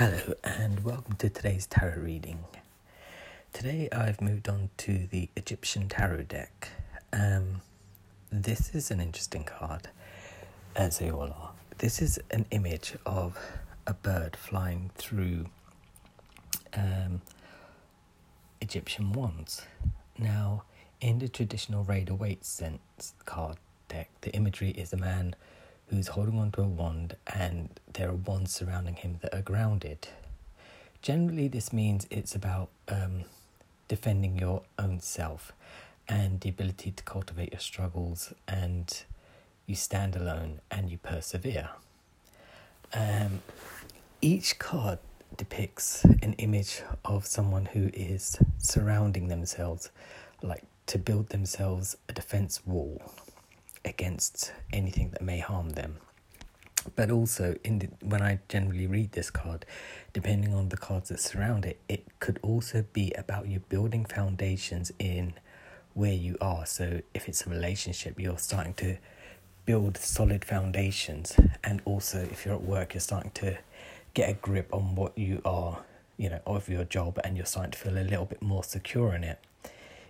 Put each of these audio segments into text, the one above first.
Hello, and welcome to today's tarot reading. Today I've moved on to the Egyptian Tarot deck. Um, this is an interesting card, as they all are. This is an image of a bird flying through um, Egyptian wands. Now, in the traditional Rider Waite Smith card deck, the imagery is a man who's holding onto a wand and there are wands surrounding him that are grounded. Generally, this means it's about um, defending your own self and the ability to cultivate your struggles and you stand alone and you persevere. Um, each card depicts an image of someone who is surrounding themselves, like to build themselves a defense wall against anything that may harm them. But also, in the, when I generally read this card, depending on the cards that surround it, it could also be about you building foundations in where you are. So, if it's a relationship, you're starting to build solid foundations, and also if you're at work, you're starting to get a grip on what you are, you know, of your job, and you're starting to feel a little bit more secure in it.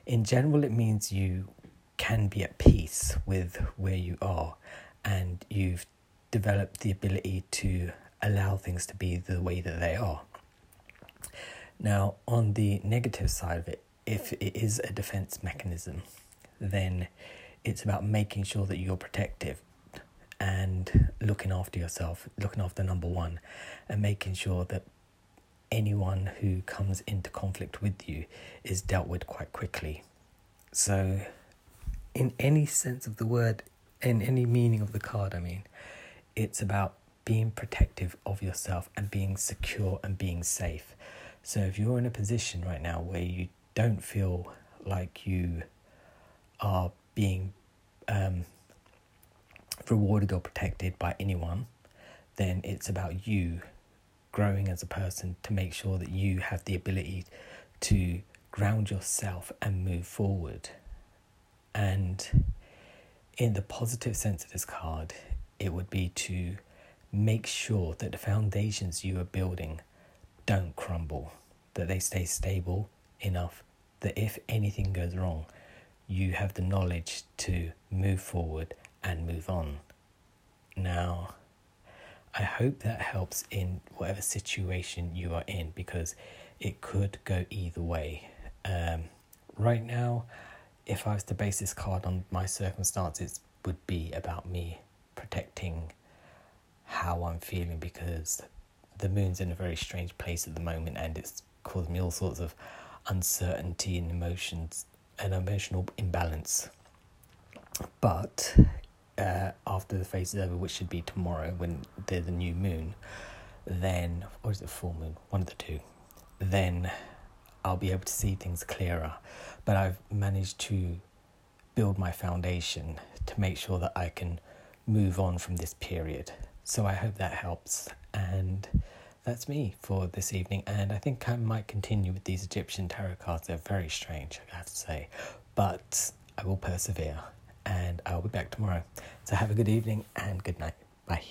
In general, it means you can be at peace with where you are and you've developed the ability to allow things to be the way that they are. Now, on the negative side of it, if it is a defense mechanism, then it's about making sure that you're protective and looking after yourself, looking after number one, and making sure that anyone who comes into conflict with you is dealt with quite quickly. So, in any sense of the word, in any meaning of the card, I mean, it's about being protective of yourself and being secure and being safe. So if you're in a position right now where you don't feel like you are being um, rewarded or protected by anyone, then it's about you growing as a person to make sure that you have the ability to ground yourself and move forward. And in the positive sense of this card, it would be to make sure that the foundations you are building don't crumble, that they stay stable enough that if anything goes wrong, you have the knowledge to move forward and move on. Now, I hope that helps in whatever situation you are in because it could go either way. Um, right now, if I was to base this card on my circumstances, would be about me protecting how I'm feeling because the moon's in a very strange place at the moment and it's caused me all sorts of uncertainty and emotions and emotional imbalance. But uh, after the phase is over, which should be tomorrow when there's a new moon, then, or is it full moon? One of the two. Then I'll be able to see things clearer. But I've managed to build my foundation to make sure that I can move on from this period. So I hope that helps. And that's me for this evening. And I think I might continue with these Egyptian tarot cards. They're very strange, I have to say. But I will persevere and I'll be back tomorrow. So have a good evening and good night. Bye.